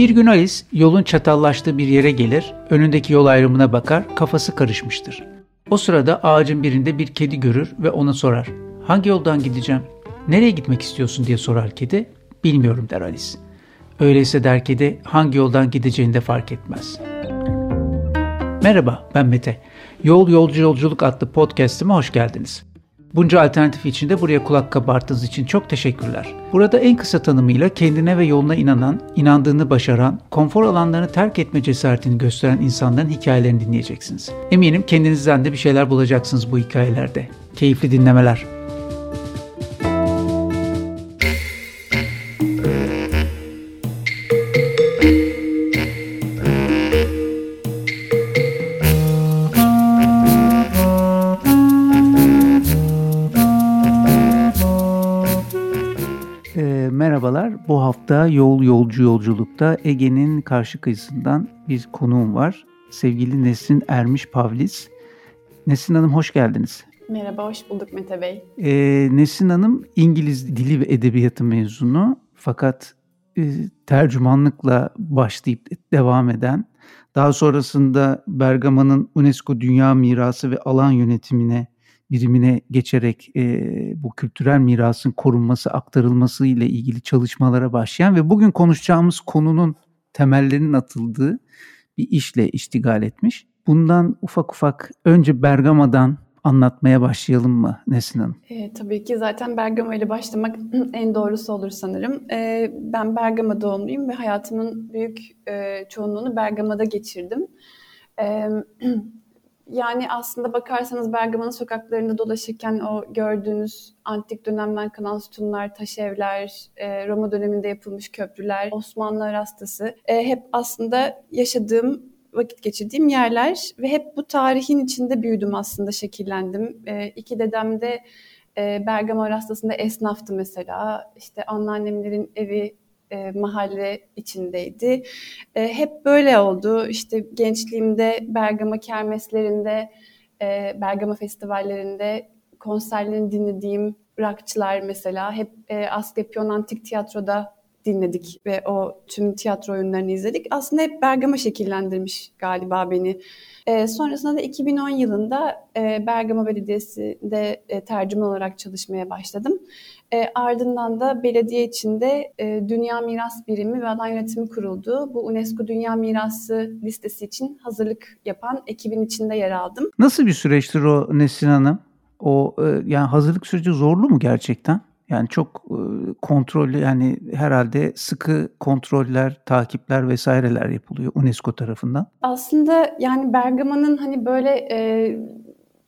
Bir gün Alice yolun çatallaştığı bir yere gelir, önündeki yol ayrımına bakar, kafası karışmıştır. O sırada ağacın birinde bir kedi görür ve ona sorar. Hangi yoldan gideceğim? Nereye gitmek istiyorsun diye sorar kedi. Bilmiyorum der Alice. Öyleyse der kedi hangi yoldan gideceğini de fark etmez. Merhaba ben Mete. Yol Yolcu Yolculuk adlı podcast'ime hoş geldiniz. Bunca alternatif içinde buraya kulak kabarttığınız için çok teşekkürler. Burada en kısa tanımıyla kendine ve yoluna inanan, inandığını başaran, konfor alanlarını terk etme cesaretini gösteren insanların hikayelerini dinleyeceksiniz. Eminim kendinizden de bir şeyler bulacaksınız bu hikayelerde. Keyifli dinlemeler. Bu hafta Yol Yolcu Yolculuk'ta Ege'nin karşı kıyısından bir konuğum var. Sevgili Nesin Ermiş Pavlis. Nesin Hanım hoş geldiniz. Merhaba, hoş bulduk Mete Bey. Ee, Nesin Hanım İngiliz Dili ve Edebiyatı mezunu fakat e, tercümanlıkla başlayıp devam eden, daha sonrasında Bergama'nın UNESCO Dünya Mirası ve alan yönetimine birimine geçerek e, bu kültürel mirasın korunması, aktarılması ile ilgili çalışmalara başlayan ve bugün konuşacağımız konunun temellerinin atıldığı bir işle iştigal etmiş. Bundan ufak ufak önce Bergama'dan anlatmaya başlayalım mı Nesin Hanım? E, tabii ki zaten Bergama ile başlamak en doğrusu olur sanırım. E, ben Bergama doğumluyum ve hayatımın büyük e, çoğunluğunu Bergama'da geçirdim. E, Yani aslında bakarsanız Bergama'nın sokaklarında dolaşırken o gördüğünüz antik dönemden kalan sütunlar, taş evler, e, Roma döneminde yapılmış köprüler, Osmanlı arastası e, hep aslında yaşadığım vakit geçirdiğim yerler ve hep bu tarihin içinde büyüdüm aslında şekillendim. E, iki dedem de Bergama arastasında esnaftı mesela. İşte anneannemlerin evi e, mahalle içindeydi. E, hep böyle oldu. İşte gençliğimde Bergama kermeslerinde, e, Bergama festivallerinde konserlerini dinlediğim rockçılar mesela hep e, Asklepion Antik Tiyatro'da dinledik ve o tüm tiyatro oyunlarını izledik. Aslında hep Bergama şekillendirmiş galiba beni. E, sonrasında da 2010 yılında e, Bergama Belediyesi'nde e, tercüman olarak çalışmaya başladım. E, ardından da belediye içinde e, Dünya Miras Birimi ve Alan Yönetimi kuruldu. Bu UNESCO Dünya Mirası listesi için hazırlık yapan ekibin içinde yer aldım. Nasıl bir süreçtir o Nesin Hanım? O e, yani hazırlık süreci zorlu mu gerçekten? Yani çok e, kontrollü yani herhalde sıkı kontroller, takipler vesaireler yapılıyor UNESCO tarafından. Aslında yani Bergama'nın hani böyle e,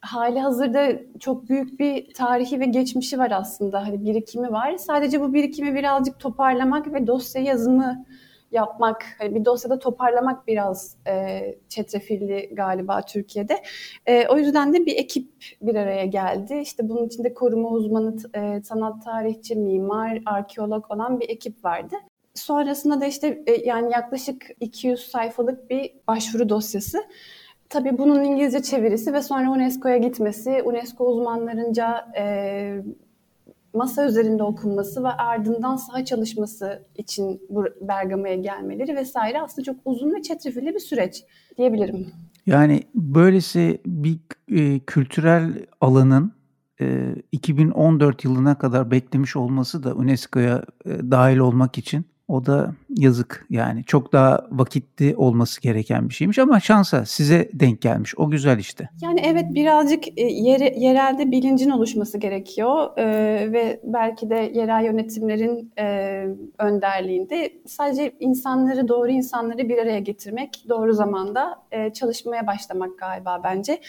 hali hazırda çok büyük bir tarihi ve geçmişi var aslında. Hani birikimi var. Sadece bu birikimi birazcık toparlamak ve dosya yazımı yapmak, hani bir dosyada toparlamak biraz e, çetrefilli galiba Türkiye'de. E, o yüzden de bir ekip bir araya geldi. İşte bunun içinde koruma uzmanı, e, sanat tarihçi, mimar, arkeolog olan bir ekip vardı. Sonrasında da işte e, yani yaklaşık 200 sayfalık bir başvuru dosyası. Tabii bunun İngilizce çevirisi ve sonra UNESCO'ya gitmesi, UNESCO uzmanlarınca e, masa üzerinde okunması ve ardından saha çalışması için Bergama'ya gelmeleri vesaire aslında çok uzun ve çetrefilli bir süreç diyebilirim. Yani böylesi bir e, kültürel alanın e, 2014 yılına kadar beklemiş olması da UNESCO'ya e, dahil olmak için o da yazık yani çok daha vakitli olması gereken bir şeymiş ama şansa size denk gelmiş. O güzel işte. Yani evet birazcık e, yere, yerelde bilincin oluşması gerekiyor ee, ve belki de yerel yönetimlerin e, önderliğinde sadece insanları doğru insanları bir araya getirmek doğru zamanda e, çalışmaya başlamak galiba bence.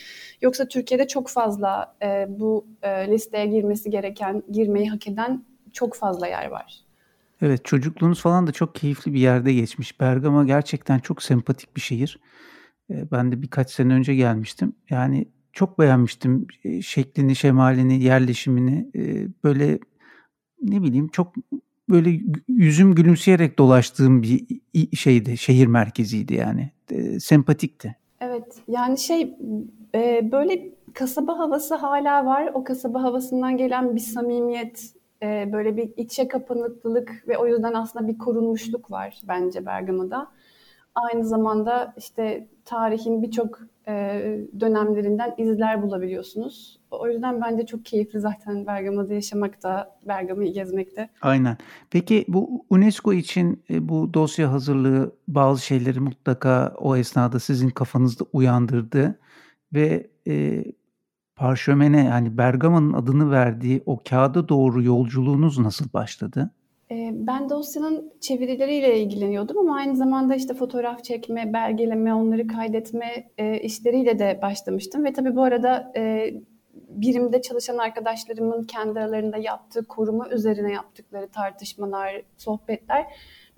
Yoksa Türkiye'de çok fazla e, bu e, listeye girmesi gereken, girmeyi hak eden çok fazla yer var. Evet, çocukluğunuz falan da çok keyifli bir yerde geçmiş. Bergama gerçekten çok sempatik bir şehir. ben de birkaç sene önce gelmiştim. Yani çok beğenmiştim şeklini, şemalini, yerleşimini. böyle ne bileyim çok böyle yüzüm gülümseyerek dolaştığım bir şeydi, şehir merkeziydi yani. sempatikti. Evet, yani şey böyle kasaba havası hala var. O kasaba havasından gelen bir samimiyet e, böyle bir içe kapanıklılık ve o yüzden aslında bir korunmuşluk var bence Bergama'da. Aynı zamanda işte tarihin birçok e, dönemlerinden izler bulabiliyorsunuz. O yüzden bence çok keyifli zaten Bergama'da yaşamak da, Bergama'yı gezmek de. Aynen. Peki bu UNESCO için e, bu dosya hazırlığı bazı şeyleri mutlaka o esnada sizin kafanızda uyandırdı ve e, Parşömene yani Bergama'nın adını verdiği o kağıda doğru yolculuğunuz nasıl başladı? Ee, ben dosyanın çevirileriyle ilgileniyordum ama aynı zamanda işte fotoğraf çekme, belgeleme, onları kaydetme e, işleriyle de başlamıştım. Ve tabii bu arada e, birimde çalışan arkadaşlarımın kendi aralarında yaptığı koruma üzerine yaptıkları tartışmalar, sohbetler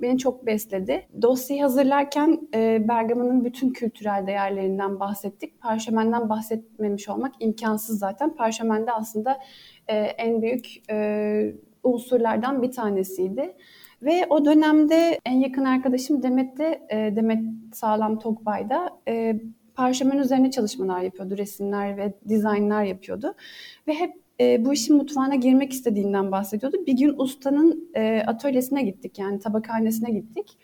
beni çok besledi. Dosyayı hazırlarken e, Bergama'nın bütün kültürel değerlerinden bahsettik. Parşömen'den bahsetmemiş olmak imkansız zaten. Parşömen'de aslında e, en büyük e, unsurlardan bir tanesiydi. Ve o dönemde en yakın arkadaşım Demet de e, Demet Sağlam Tokbay da e, parşömen üzerine çalışmalar yapıyordu. Resimler ve dizaynlar yapıyordu. Ve hep e, bu işin mutfağına girmek istediğinden bahsediyordu. Bir gün ustanın e, atölyesine gittik yani tabakhanesine gittik.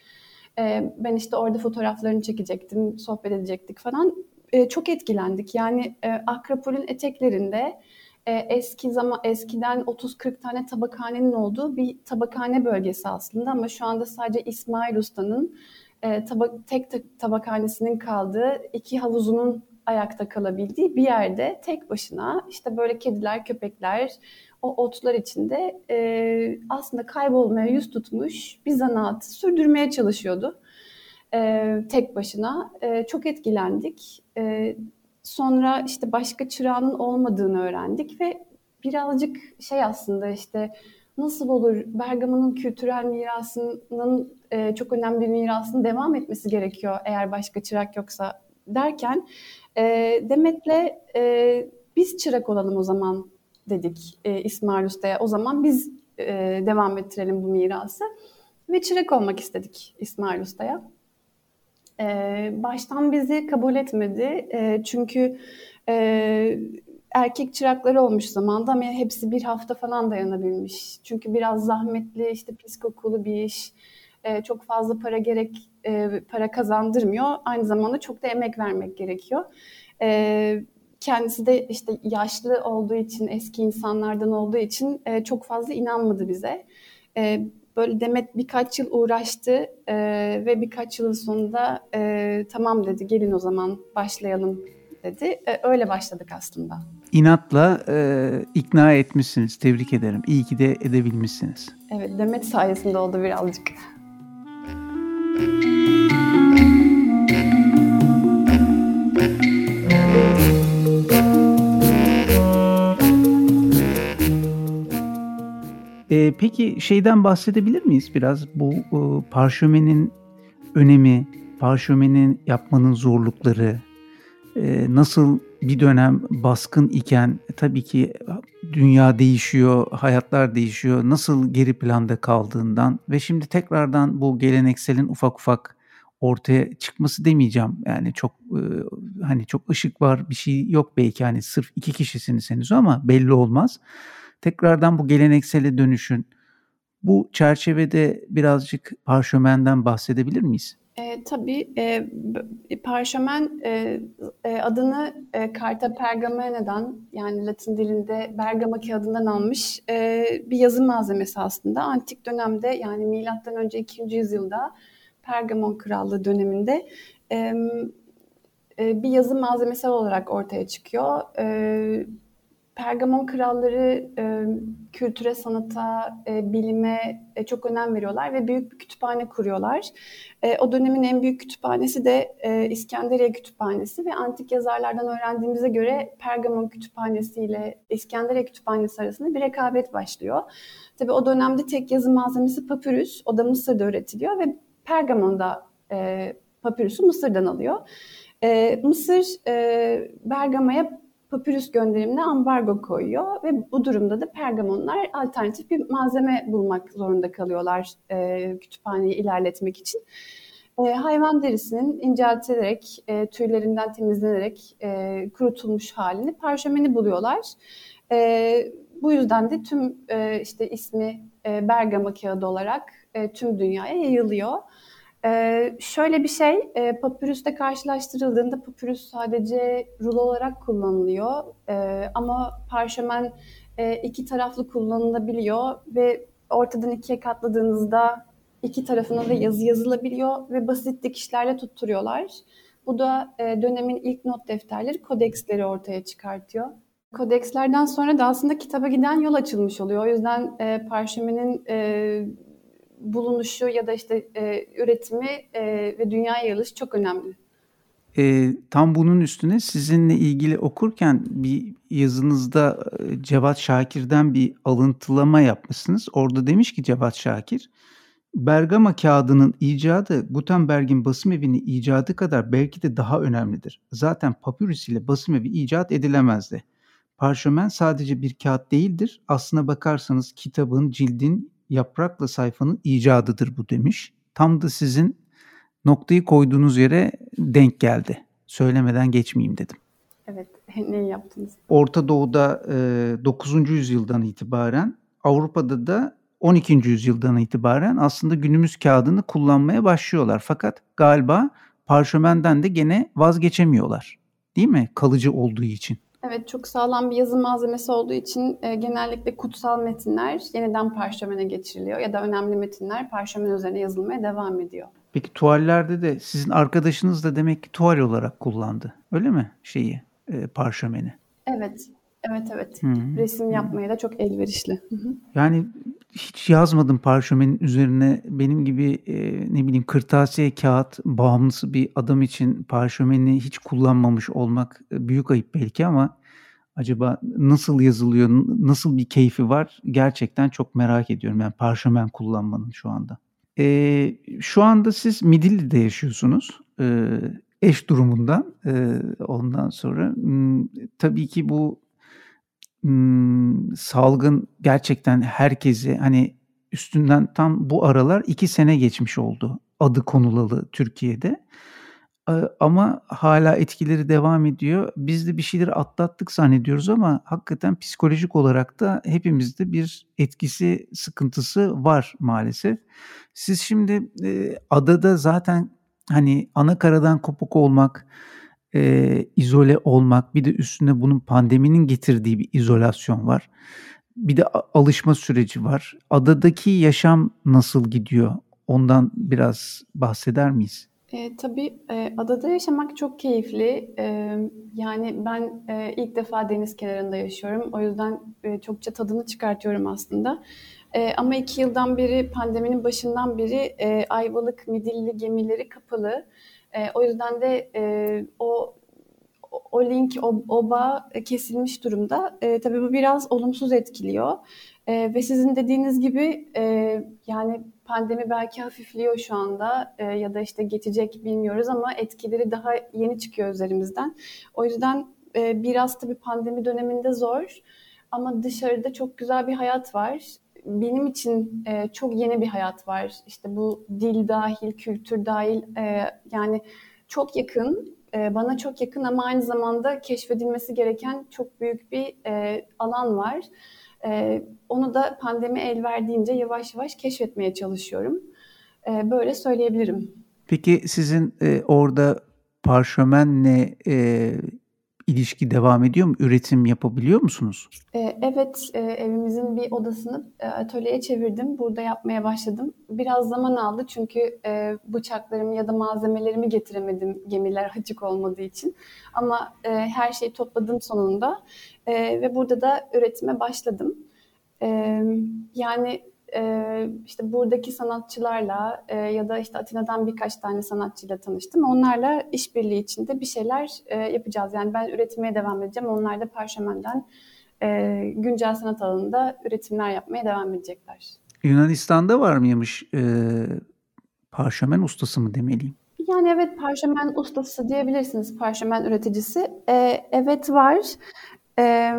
E, ben işte orada fotoğraflarını çekecektim, sohbet edecektik falan. E, çok etkilendik. Yani e, Akropol'ün eteklerinde e, eski zaman eskiden 30-40 tane tabakhanenin olduğu bir tabakhane bölgesi aslında ama şu anda sadece İsmail Usta'nın e, tabak, tek tabakhanesinin kaldığı iki havuzunun ayakta kalabildiği bir yerde tek başına işte böyle kediler, köpekler o otlar içinde e, aslında kaybolmaya yüz tutmuş bir zanaatı sürdürmeye çalışıyordu. E, tek başına. E, çok etkilendik. E, sonra işte başka çırağının olmadığını öğrendik ve birazcık şey aslında işte nasıl olur Bergama'nın kültürel mirasının e, çok önemli bir mirasının devam etmesi gerekiyor eğer başka çırak yoksa derken e, Demet'le e, biz çırak olalım o zaman dedik e, İsmail Usta'ya. O zaman biz e, devam ettirelim bu mirası. Ve çırak olmak istedik İsmail Usta'ya. E, baştan bizi kabul etmedi. E, çünkü e, erkek çırakları olmuş zamanda ama hepsi bir hafta falan dayanabilmiş. Çünkü biraz zahmetli, işte pis bir iş e, çok fazla para gerek e, para kazandırmıyor. Aynı zamanda çok da emek vermek gerekiyor. E, kendisi de işte yaşlı olduğu için, eski insanlardan olduğu için e, çok fazla inanmadı bize. E, böyle Demet birkaç yıl uğraştı e, ve birkaç yılın sonunda tamam dedi gelin o zaman başlayalım dedi. E, öyle başladık aslında. İnatla e, ikna etmişsiniz. Tebrik ederim. İyi ki de edebilmişsiniz. Evet Demet sayesinde oldu birazcık. Ee, peki şeyden bahsedebilir miyiz biraz? Bu e, parşömenin önemi, parşömenin yapmanın zorlukları, e, nasıl bir dönem baskın iken e, tabii ki dünya değişiyor, hayatlar değişiyor. Nasıl geri planda kaldığından ve şimdi tekrardan bu gelenekselin ufak ufak ortaya çıkması demeyeceğim. Yani çok e, hani çok ışık var bir şey yok belki hani sırf iki kişisiniz henüz ama belli olmaz. Tekrardan bu geleneksele dönüşün. Bu çerçevede birazcık parşömenden bahsedebilir miyiz? E, tabii e, parşömen e, e, adını e, Carta Pergamena'dan yani Latin dilinde Bergama kağıdından almış e, bir yazı malzemesi aslında. Antik dönemde yani milattan önce 2. yüzyılda Pergamon Krallığı döneminde e, e, bir yazı malzemesi olarak ortaya çıkıyor. E, Pergamon kralları e, kültüre, sanata, e, bilime e, çok önem veriyorlar ve büyük bir kütüphane kuruyorlar. E, o dönemin en büyük kütüphanesi de e, İskenderiye Kütüphanesi ve antik yazarlardan öğrendiğimize göre Pergamon Kütüphanesi ile İskenderiye Kütüphanesi arasında bir rekabet başlıyor. Tabii o dönemde tek yazı malzemesi papyrus, o da Mısır'da üretiliyor ve Pergamon'da e, papyrus'u Mısır'dan alıyor. E, Mısır e, Bergama'ya papyrus gönderimine ambargo koyuyor ve bu durumda da Pergamonlar alternatif bir malzeme bulmak zorunda kalıyorlar e, kütüphaneyi ilerletmek için. E, hayvan derisinin inceltilerek, e, tüylerinden temizlenerek e, kurutulmuş halini, parşömeni buluyorlar. E, Bu yüzden de tüm e, işte ismi e, Bergama kağıdı olarak e, tüm dünyaya yayılıyor. E, şöyle bir şey, e, papürüste karşılaştırıldığında papürüs sadece rulo olarak kullanılıyor. E, ama parşömen e, iki taraflı kullanılabiliyor ve ortadan ikiye katladığınızda iki tarafına da yazı yazılabiliyor ve basit dikişlerle tutturuyorlar. Bu da e, dönemin ilk not defterleri, kodeksleri ortaya çıkartıyor. Kodekslerden sonra da aslında kitaba giden yol açılmış oluyor. O yüzden e, parşömenin e, bulunuşu ya da işte e, üretimi e, ve dünya yayılışı çok önemli. E, tam bunun üstüne sizinle ilgili okurken bir yazınızda e, Cevat Şakir'den bir alıntılama yapmışsınız. Orada demiş ki Cevat Şakir, Bergama kağıdının icadı Gutenberg'in basım evini icadı kadar belki de daha önemlidir. Zaten papyrus ile basım evi icat edilemezdi. Parşömen sadece bir kağıt değildir. Aslına bakarsanız kitabın, cildin, yaprakla sayfanın icadıdır bu demiş. Tam da sizin noktayı koyduğunuz yere denk geldi. Söylemeden geçmeyeyim dedim. Evet, neyi yaptınız? Orta Doğu'da e, 9. yüzyıldan itibaren, Avrupa'da da 12. yüzyıldan itibaren aslında günümüz kağıdını kullanmaya başlıyorlar. Fakat galiba parşömenden de gene vazgeçemiyorlar. Değil mi? Kalıcı olduğu için. Evet, çok sağlam bir yazı malzemesi olduğu için e, genellikle kutsal metinler yeniden parşömene geçiriliyor ya da önemli metinler parşömen üzerine yazılmaya devam ediyor. Peki tuvallerde de sizin arkadaşınız da demek ki tuval olarak kullandı. Öyle mi şeyi, e, parşömeni? Evet. Evet evet. Hı-hı. Resim yapmaya da çok elverişli. Hı-hı. Yani hiç yazmadım parşömenin üzerine benim gibi e, ne bileyim kırtasiye kağıt bağımlısı bir adam için parşömeni hiç kullanmamış olmak e, büyük ayıp belki ama acaba nasıl yazılıyor, nasıl bir keyfi var gerçekten çok merak ediyorum. Yani parşömen kullanmanın şu anda. E, şu anda siz Midilli'de yaşıyorsunuz. E, eş durumundan e, ondan sonra m, tabii ki bu m, salgın gerçekten herkesi hani üstünden tam bu aralar iki sene geçmiş oldu adı konulalı Türkiye'de. Ama hala etkileri devam ediyor. Biz de bir şeyleri atlattık zannediyoruz ama hakikaten psikolojik olarak da hepimizde bir etkisi, sıkıntısı var maalesef. Siz şimdi e, adada zaten hani ana karadan kopuk olmak, e, izole olmak, bir de üstüne bunun pandeminin getirdiği bir izolasyon var. Bir de alışma süreci var. Adadaki yaşam nasıl gidiyor? Ondan biraz bahseder miyiz? E, tabii e, adada yaşamak çok keyifli. E, yani ben e, ilk defa deniz kenarında yaşıyorum. O yüzden e, çokça tadını çıkartıyorum aslında. E, ama iki yıldan beri pandeminin başından beri e, Ayvalık Midilli gemileri kapalı. E, o yüzden de e, o o link, o, o bağ kesilmiş durumda. E, tabii bu biraz olumsuz etkiliyor. E, ve sizin dediğiniz gibi e, yani pandemi belki hafifliyor şu anda e, ya da işte geçecek bilmiyoruz ama etkileri daha yeni çıkıyor üzerimizden. O yüzden e, biraz tabii pandemi döneminde zor ama dışarıda çok güzel bir hayat var. Benim için e, çok yeni bir hayat var. İşte bu dil dahil, kültür dahil e, yani çok yakın, e, bana çok yakın ama aynı zamanda keşfedilmesi gereken çok büyük bir e, alan var. E, onu da pandemi el verdiğince yavaş yavaş keşfetmeye çalışıyorum. E, böyle söyleyebilirim. Peki sizin e, orada parşömenle e, ilişki devam ediyor mu? Üretim yapabiliyor musunuz? Ee, evet, e, evimizin bir odasını e, atölyeye çevirdim. Burada yapmaya başladım. Biraz zaman aldı çünkü e, bıçaklarımı ya da malzemelerimi getiremedim gemiler açık olmadığı için. Ama her şeyi topladım sonunda ve burada da üretime başladım. Yani e, işte buradaki sanatçılarla e, ya da işte Atina'dan birkaç tane sanatçıyla tanıştım. Onlarla işbirliği içinde bir şeyler e, yapacağız. Yani ben üretmeye devam edeceğim. Onlar da Parşömen'den e, güncel sanat alanında üretimler yapmaya devam edecekler. Yunanistan'da var mıymış e, parşömen ustası mı demeliyim? Yani evet parşömen ustası diyebilirsiniz, parşömen üreticisi. E, evet var. E,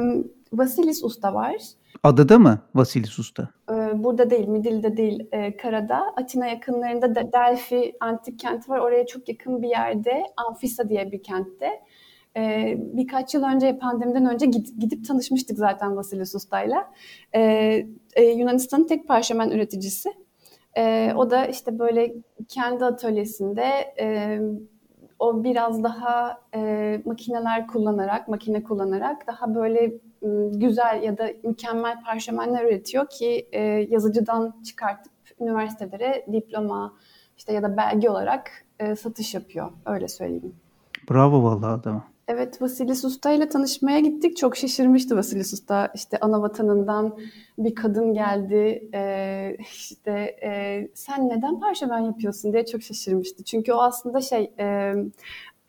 Vasilis Usta var. Adada mı Vasilis Usta? Ee, burada değil, Midil'de değil, e, karada. Atina yakınlarında Delphi antik kenti var. Oraya çok yakın bir yerde, Amfisa diye bir kentte. E, birkaç yıl önce pandemiden önce gidip, gidip tanışmıştık zaten Vasilis Usta'yla. E, Yunanistan'ın tek parşömen üreticisi. O da işte böyle kendi atölyesinde e, o biraz daha e, makineler kullanarak, makine kullanarak daha böyle güzel ya da mükemmel parşömenler üretiyor ki e, yazıcıdan çıkartıp üniversitelere diploma işte ya da belge olarak e, satış yapıyor. Öyle söyleyeyim. Bravo vallahi adama. Evet Vasilis Usta ile tanışmaya gittik. Çok şaşırmıştı Vasilis Usta. İşte ana vatanından bir kadın geldi. Ee, işte e, sen neden parşömen yapıyorsun diye çok şaşırmıştı. Çünkü o aslında şey e,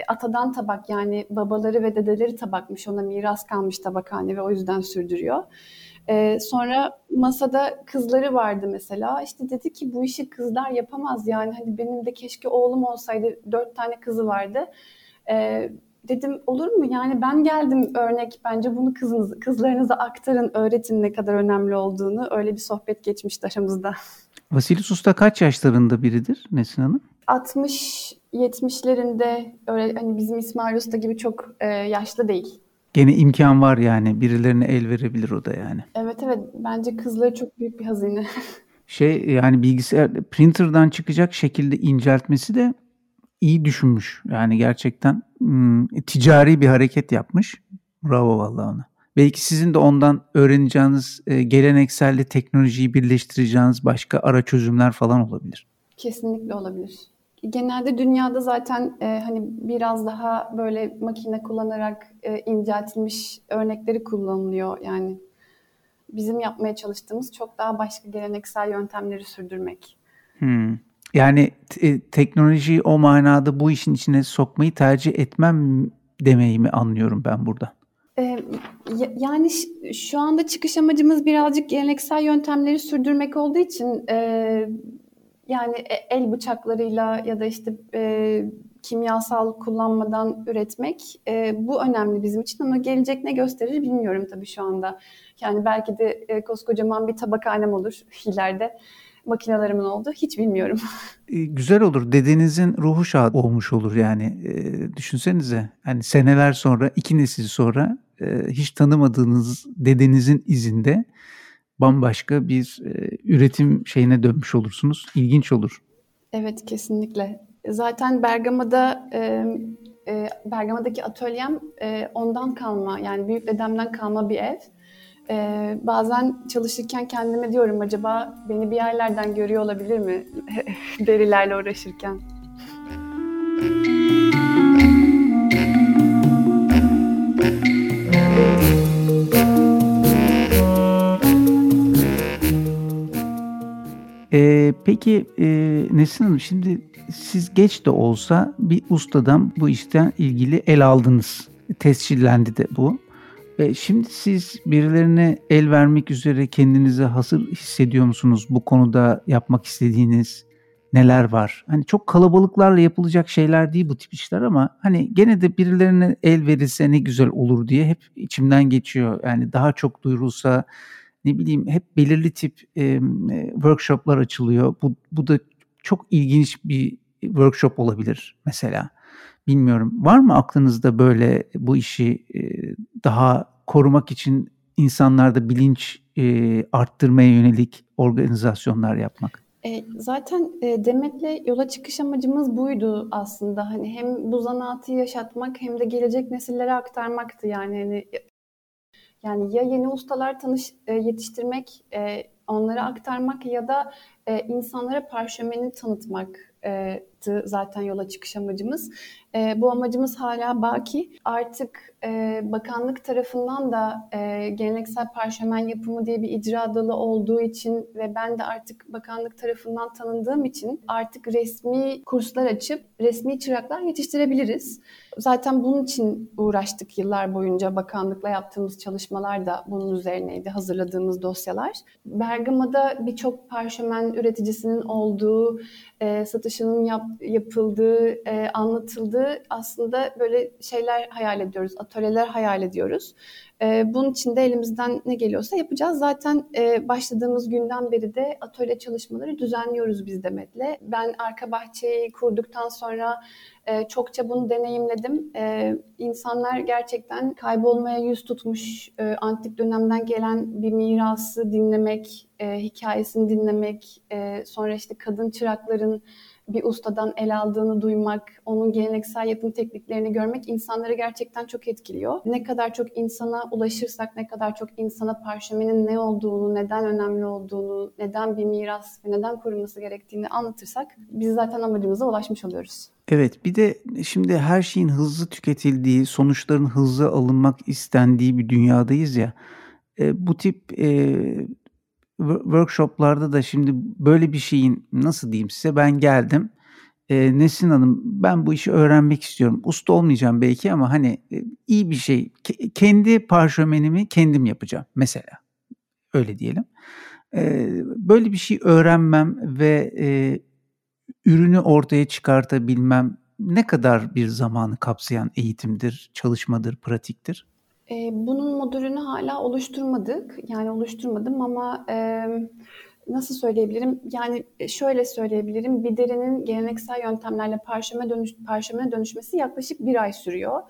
atadan tabak yani babaları ve dedeleri tabakmış. Ona miras kalmış tabakhane ve o yüzden sürdürüyor. Ee, sonra masada kızları vardı mesela. İşte dedi ki bu işi kızlar yapamaz yani. Hani benim de keşke oğlum olsaydı. Dört tane kızı vardı. Ee, dedim olur mu? Yani ben geldim örnek bence bunu kızınız, kızlarınıza aktarın, öğretin ne kadar önemli olduğunu. Öyle bir sohbet geçmişti aramızda. Vasilis Usta kaç yaşlarında biridir Nesin Hanım? 60 70'lerinde öyle hani bizim İsmail Usta gibi çok e, yaşlı değil. Gene imkan var yani birilerine el verebilir o da yani. Evet evet bence kızları çok büyük bir hazine. şey yani bilgisayar printer'dan çıkacak şekilde inceltmesi de iyi düşünmüş. Yani gerçekten hmm, ticari bir hareket yapmış. Bravo vallahi ona. Belki sizin de ondan öğreneceğiniz e, gelenekselle teknolojiyi birleştireceğiniz başka ara çözümler falan olabilir. Kesinlikle olabilir. Genelde dünyada zaten e, hani biraz daha böyle makine kullanarak e, inceltilmiş örnekleri kullanılıyor. Yani bizim yapmaya çalıştığımız çok daha başka geleneksel yöntemleri sürdürmek. Hmm. Yani te- teknolojiyi o manada bu işin içine sokmayı tercih etmem demeyi mi anlıyorum ben burada? Ee, yani şu anda çıkış amacımız birazcık geleneksel yöntemleri sürdürmek olduğu için e, yani el bıçaklarıyla ya da işte e, kimyasal kullanmadan üretmek e, bu önemli bizim için ama gelecek ne gösterir bilmiyorum tabii şu anda. Yani belki de e, koskocaman bir tabakhanem olur ileride makinelerimin oldu hiç bilmiyorum. E, güzel olur. Dedenizin ruhu şad olmuş olur yani. E, düşünsenize. Hani seneler sonra, iki nesil sonra e, hiç tanımadığınız dedenizin izinde bambaşka bir e, üretim şeyine dönmüş olursunuz. İlginç olur. Evet kesinlikle. Zaten Bergama'da e, e, Bergama'daki atölyem e, ondan kalma yani büyük dedemden kalma bir ev. E, bazen çalışırken kendime diyorum acaba beni bir yerlerden görüyor olabilir mi derilerle uğraşırken. Ee, peki e, Nesin Hanım şimdi siz geç de olsa bir ustadan bu işten ilgili el aldınız. Tescillendi de bu. E, şimdi siz birilerine el vermek üzere kendinizi hazır hissediyor musunuz? Bu konuda yapmak istediğiniz neler var? Hani çok kalabalıklarla yapılacak şeyler değil bu tip işler ama hani gene de birilerine el verilse ne güzel olur diye hep içimden geçiyor. Yani daha çok duyurulsa ne bileyim hep belirli tip e, workshoplar açılıyor. Bu, bu da çok ilginç bir workshop olabilir mesela. Bilmiyorum. Var mı aklınızda böyle bu işi e, daha korumak için insanlarda bilinç e, arttırmaya yönelik organizasyonlar yapmak? E, zaten e, Demet'le yola çıkış amacımız buydu aslında. Hani hem bu zanaatı yaşatmak hem de gelecek nesillere aktarmaktı. Yani hani yani ya yeni ustalar tanış, e, yetiştirmek, e, onlara aktarmak ya da e, insanlara parşömeni tanıtmak e, zaten yola çıkış amacımız. E, bu amacımız hala baki. Artık e, bakanlık tarafından da e, geleneksel parşömen yapımı diye bir icra dalı olduğu için ve ben de artık bakanlık tarafından tanındığım için artık resmi kurslar açıp resmi çıraklar yetiştirebiliriz. Zaten bunun için uğraştık yıllar boyunca bakanlıkla yaptığımız çalışmalar da bunun üzerineydi hazırladığımız dosyalar. Bergama'da birçok parşömen üreticisinin olduğu, e, satışının yap, yapıldığı, e, anlatıldığı aslında böyle şeyler hayal ediyoruz, atölyeler hayal ediyoruz. E, bunun için de elimizden ne geliyorsa yapacağız. Zaten e, başladığımız günden beri de atölye çalışmaları düzenliyoruz biz Demet'le. Ben arka bahçeyi kurduktan sonra e, çokça bunu deneyimledim. E, insanlar gerçekten kaybolmaya yüz tutmuş e, antik dönemden gelen bir mirası dinlemek, e, hikayesini dinlemek, e, sonra işte kadın çırakların bir ustadan el aldığını duymak, onun geleneksel yapım tekniklerini görmek insanları gerçekten çok etkiliyor. Ne kadar çok insana ulaşırsak, ne kadar çok insana parşömenin ne olduğunu, neden önemli olduğunu, neden bir miras ve neden korunması gerektiğini anlatırsak biz zaten amacımıza ulaşmış oluyoruz. Evet bir de şimdi her şeyin hızlı tüketildiği, sonuçların hızlı alınmak istendiği bir dünyadayız ya. E, bu tip e, workshoplarda da şimdi böyle bir şeyin nasıl diyeyim size ben geldim. E, Nesin Hanım ben bu işi öğrenmek istiyorum. Usta olmayacağım belki ama hani e, iyi bir şey. Ke- kendi parşömenimi kendim yapacağım mesela. Öyle diyelim. E, böyle bir şey öğrenmem ve e, ürünü ortaya çıkartabilmem ne kadar bir zamanı kapsayan eğitimdir, çalışmadır, pratiktir? E, bunun modülünü hala oluşturmadık. Yani oluşturmadım ama e, nasıl söyleyebilirim? Yani şöyle söyleyebilirim. Bir derinin geleneksel yöntemlerle parşöme dönüş, parşömene dönüşmesi yaklaşık bir ay sürüyor.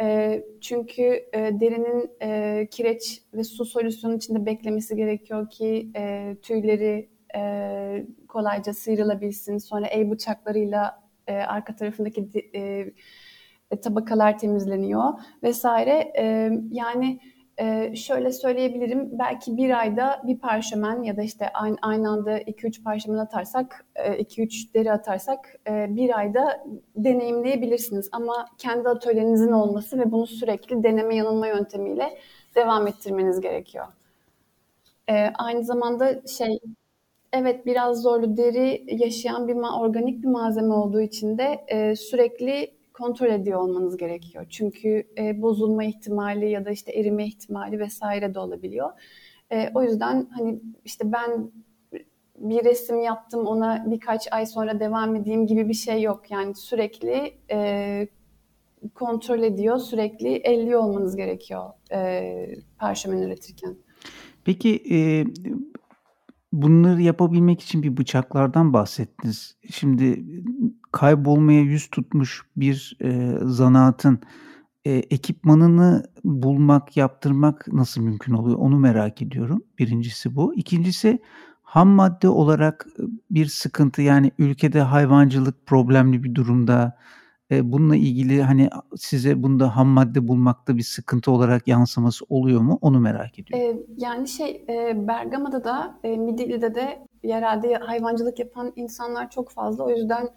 E, çünkü e, derinin e, kireç ve su solüsyonu içinde beklemesi gerekiyor ki e, tüyleri e, kolayca sıyrılabilsin. Sonra el bıçaklarıyla e, arka tarafındaki e, e, tabakalar temizleniyor vesaire. E, yani e, şöyle söyleyebilirim belki bir ayda bir parşömen ya da işte aynı, aynı anda 2-3 parşömen atarsak, 2-3 deri atarsak bir ayda deneyimleyebilirsiniz. Ama kendi atölyenizin olması ve bunu sürekli deneme yanılma yöntemiyle devam ettirmeniz gerekiyor. Aynı zamanda şey Evet biraz zorlu deri yaşayan bir organik bir malzeme olduğu için de sürekli kontrol ediyor olmanız gerekiyor. Çünkü e, bozulma ihtimali ya da işte erime ihtimali vesaire de olabiliyor. E, o yüzden hani işte ben bir resim yaptım ona birkaç ay sonra devam edeyim gibi bir şey yok. Yani sürekli e, kontrol ediyor, sürekli elliyor olmanız gerekiyor e, parşömen üretirken. Peki e, bunları yapabilmek için bir bıçaklardan bahsettiniz. Şimdi kaybolmaya yüz tutmuş bir e, zanaatın e, ekipmanını bulmak, yaptırmak nasıl mümkün oluyor? Onu merak ediyorum. Birincisi bu. İkincisi ham madde olarak bir sıkıntı yani ülkede hayvancılık problemli bir durumda. Bununla ilgili hani size bunda ham madde bulmakta bir sıkıntı olarak yansıması oluyor mu? Onu merak ediyorum. Yani şey Bergama'da da e, Midilli'de de yerelde hayvancılık yapan insanlar çok fazla. O yüzden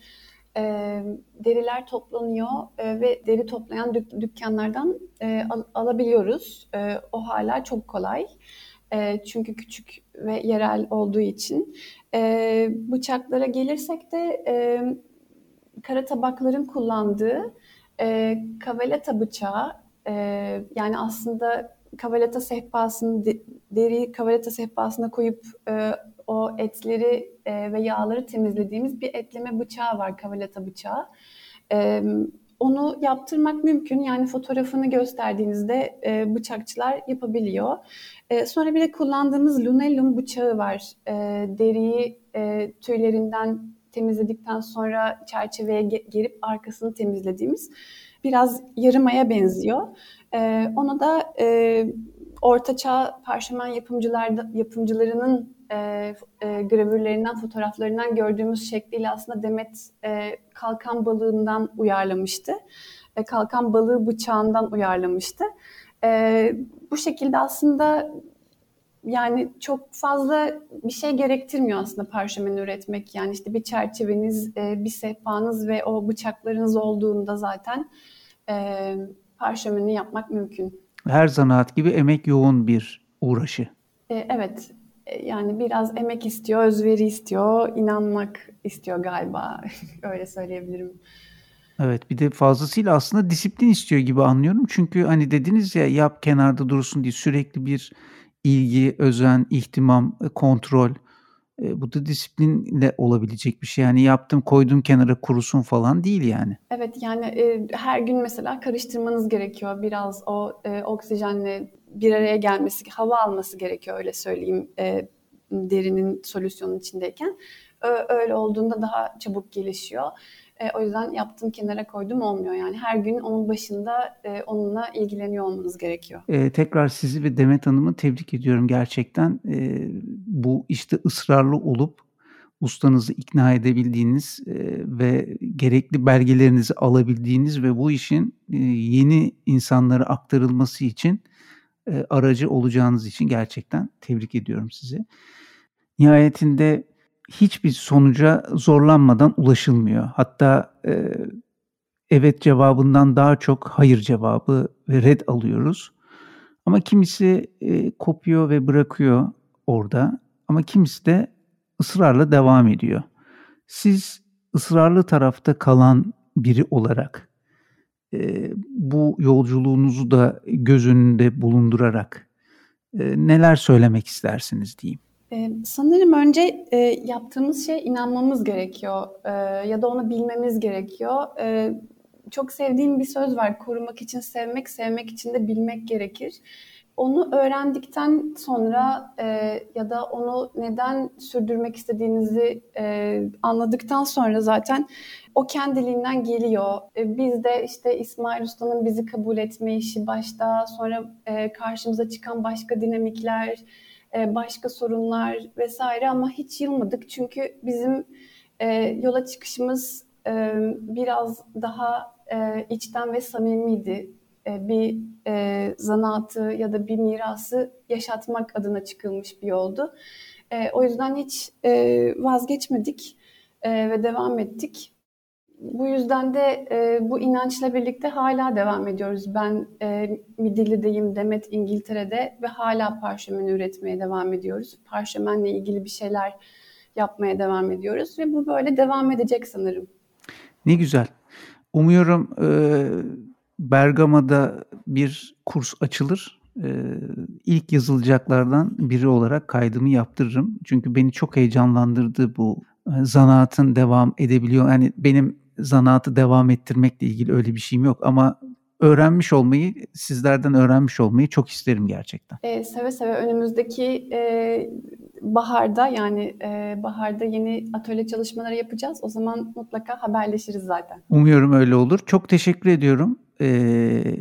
deriler toplanıyor ve deri toplayan dük- dükkanlardan al- alabiliyoruz. O hala çok kolay. Çünkü küçük ve yerel olduğu için. Bıçaklara gelirsek de kara tabakların kullandığı e, kavaleta bıçağı e, yani aslında kavaleta sehpasını deri kavaleta sehpasına koyup e, o etleri e, ve yağları temizlediğimiz bir etleme bıçağı var kavaleta bıçağı. E, onu yaptırmak mümkün. Yani fotoğrafını gösterdiğinizde e, bıçakçılar yapabiliyor. E, sonra bir de kullandığımız lunellum bıçağı var. E, deriyi e, tüylerinden temizledikten sonra çerçeveye gerip arkasını temizlediğimiz biraz yarımaya benziyor. E, onu da e, ortaçağ parşömen yapımcılarda, yapımcılarının e, e, gravürlerinden, fotoğraflarından gördüğümüz şekliyle aslında Demet e, kalkan balığından uyarlamıştı. E, kalkan balığı bıçağından uyarlamıştı. E, bu şekilde aslında yani çok fazla bir şey gerektirmiyor aslında parşömen üretmek. Yani işte bir çerçeveniz, e, bir sehpanız ve o bıçaklarınız olduğunda zaten e, parşömeni yapmak mümkün. Her zanaat gibi emek yoğun bir uğraşı. E, evet, yani biraz emek istiyor, özveri istiyor, inanmak istiyor galiba. Öyle söyleyebilirim. Evet bir de fazlasıyla aslında disiplin istiyor gibi anlıyorum. Çünkü hani dediniz ya yap kenarda dursun diye sürekli bir ilgi, özen, ihtimam, e, kontrol. E, bu da disiplinle olabilecek bir şey. Yani yaptım koydum kenara kurusun falan değil yani. Evet yani e, her gün mesela karıştırmanız gerekiyor. Biraz o e, oksijenle bir araya gelmesi, hava alması gerekiyor öyle söyleyeyim e, derinin solüsyonun içindeyken. Öyle olduğunda daha çabuk gelişiyor. E, o yüzden yaptım kenara koydum olmuyor yani. Her gün onun başında e, onunla ilgileniyor olmanız gerekiyor. E, tekrar sizi ve Demet Hanım'ı tebrik ediyorum gerçekten. E, bu işte ısrarlı olup ustanızı ikna edebildiğiniz e, ve gerekli belgelerinizi alabildiğiniz ve bu işin e, yeni insanlara aktarılması için e, aracı olacağınız için gerçekten tebrik ediyorum sizi. Nihayetinde hiçbir sonuca zorlanmadan ulaşılmıyor. Hatta e, evet cevabından daha çok hayır cevabı ve red alıyoruz. Ama kimisi e, kopuyor ve bırakıyor orada. Ama kimisi de ısrarla devam ediyor. Siz ısrarlı tarafta kalan biri olarak e, bu yolculuğunuzu da göz önünde bulundurarak e, neler söylemek istersiniz diyeyim. Ee, sanırım önce e, yaptığımız şey inanmamız gerekiyor e, ya da onu bilmemiz gerekiyor. E, çok sevdiğim bir söz var, korumak için sevmek, sevmek için de bilmek gerekir. Onu öğrendikten sonra e, ya da onu neden sürdürmek istediğinizi e, anladıktan sonra zaten o kendiliğinden geliyor. E, biz de işte İsmail Usta'nın bizi kabul etme işi başta, sonra e, karşımıza çıkan başka dinamikler, başka sorunlar vesaire ama hiç yılmadık çünkü bizim e, yola çıkışımız e, biraz daha içten ve samimiydi. Bir zanaatı ya da bir mirası yaşatmak adına çıkılmış bir yoldu. O yüzden hiç vazgeçmedik ve devam ettik bu yüzden de e, bu inançla birlikte hala devam ediyoruz. Ben e, Midilli'deyim, Demet İngiltere'de ve hala parşömen üretmeye devam ediyoruz. Parşömenle ilgili bir şeyler yapmaya devam ediyoruz ve bu böyle devam edecek sanırım. Ne güzel. Umuyorum e, Bergama'da bir kurs açılır. E, ilk yazılacaklardan biri olarak kaydımı yaptırırım. Çünkü beni çok heyecanlandırdı bu e, zanaatın devam edebiliyor. Yani benim zanaatı devam ettirmekle ilgili öyle bir şeyim yok ama öğrenmiş olmayı, sizlerden öğrenmiş olmayı çok isterim gerçekten. E, seve seve önümüzdeki e, baharda yani e, baharda yeni atölye çalışmaları yapacağız. O zaman mutlaka haberleşiriz zaten. Umuyorum öyle olur. Çok teşekkür ediyorum. E,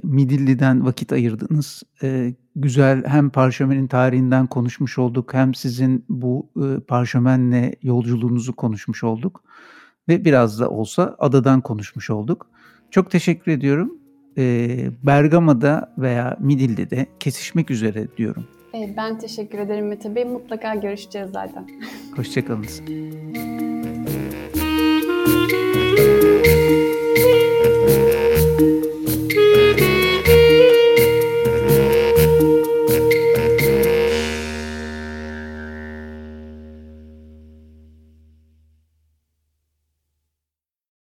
Midilli'den vakit ayırdınız. E, güzel hem parşömenin tarihinden konuşmuş olduk hem sizin bu e, parşömenle yolculuğunuzu konuşmuş olduk ve biraz da olsa adadan konuşmuş olduk. Çok teşekkür ediyorum. Ee, Bergama'da veya Midil'de de kesişmek üzere diyorum. Ee, ben teşekkür ederim Mete Bey. Mutlaka görüşeceğiz zaten. Hoşçakalınız.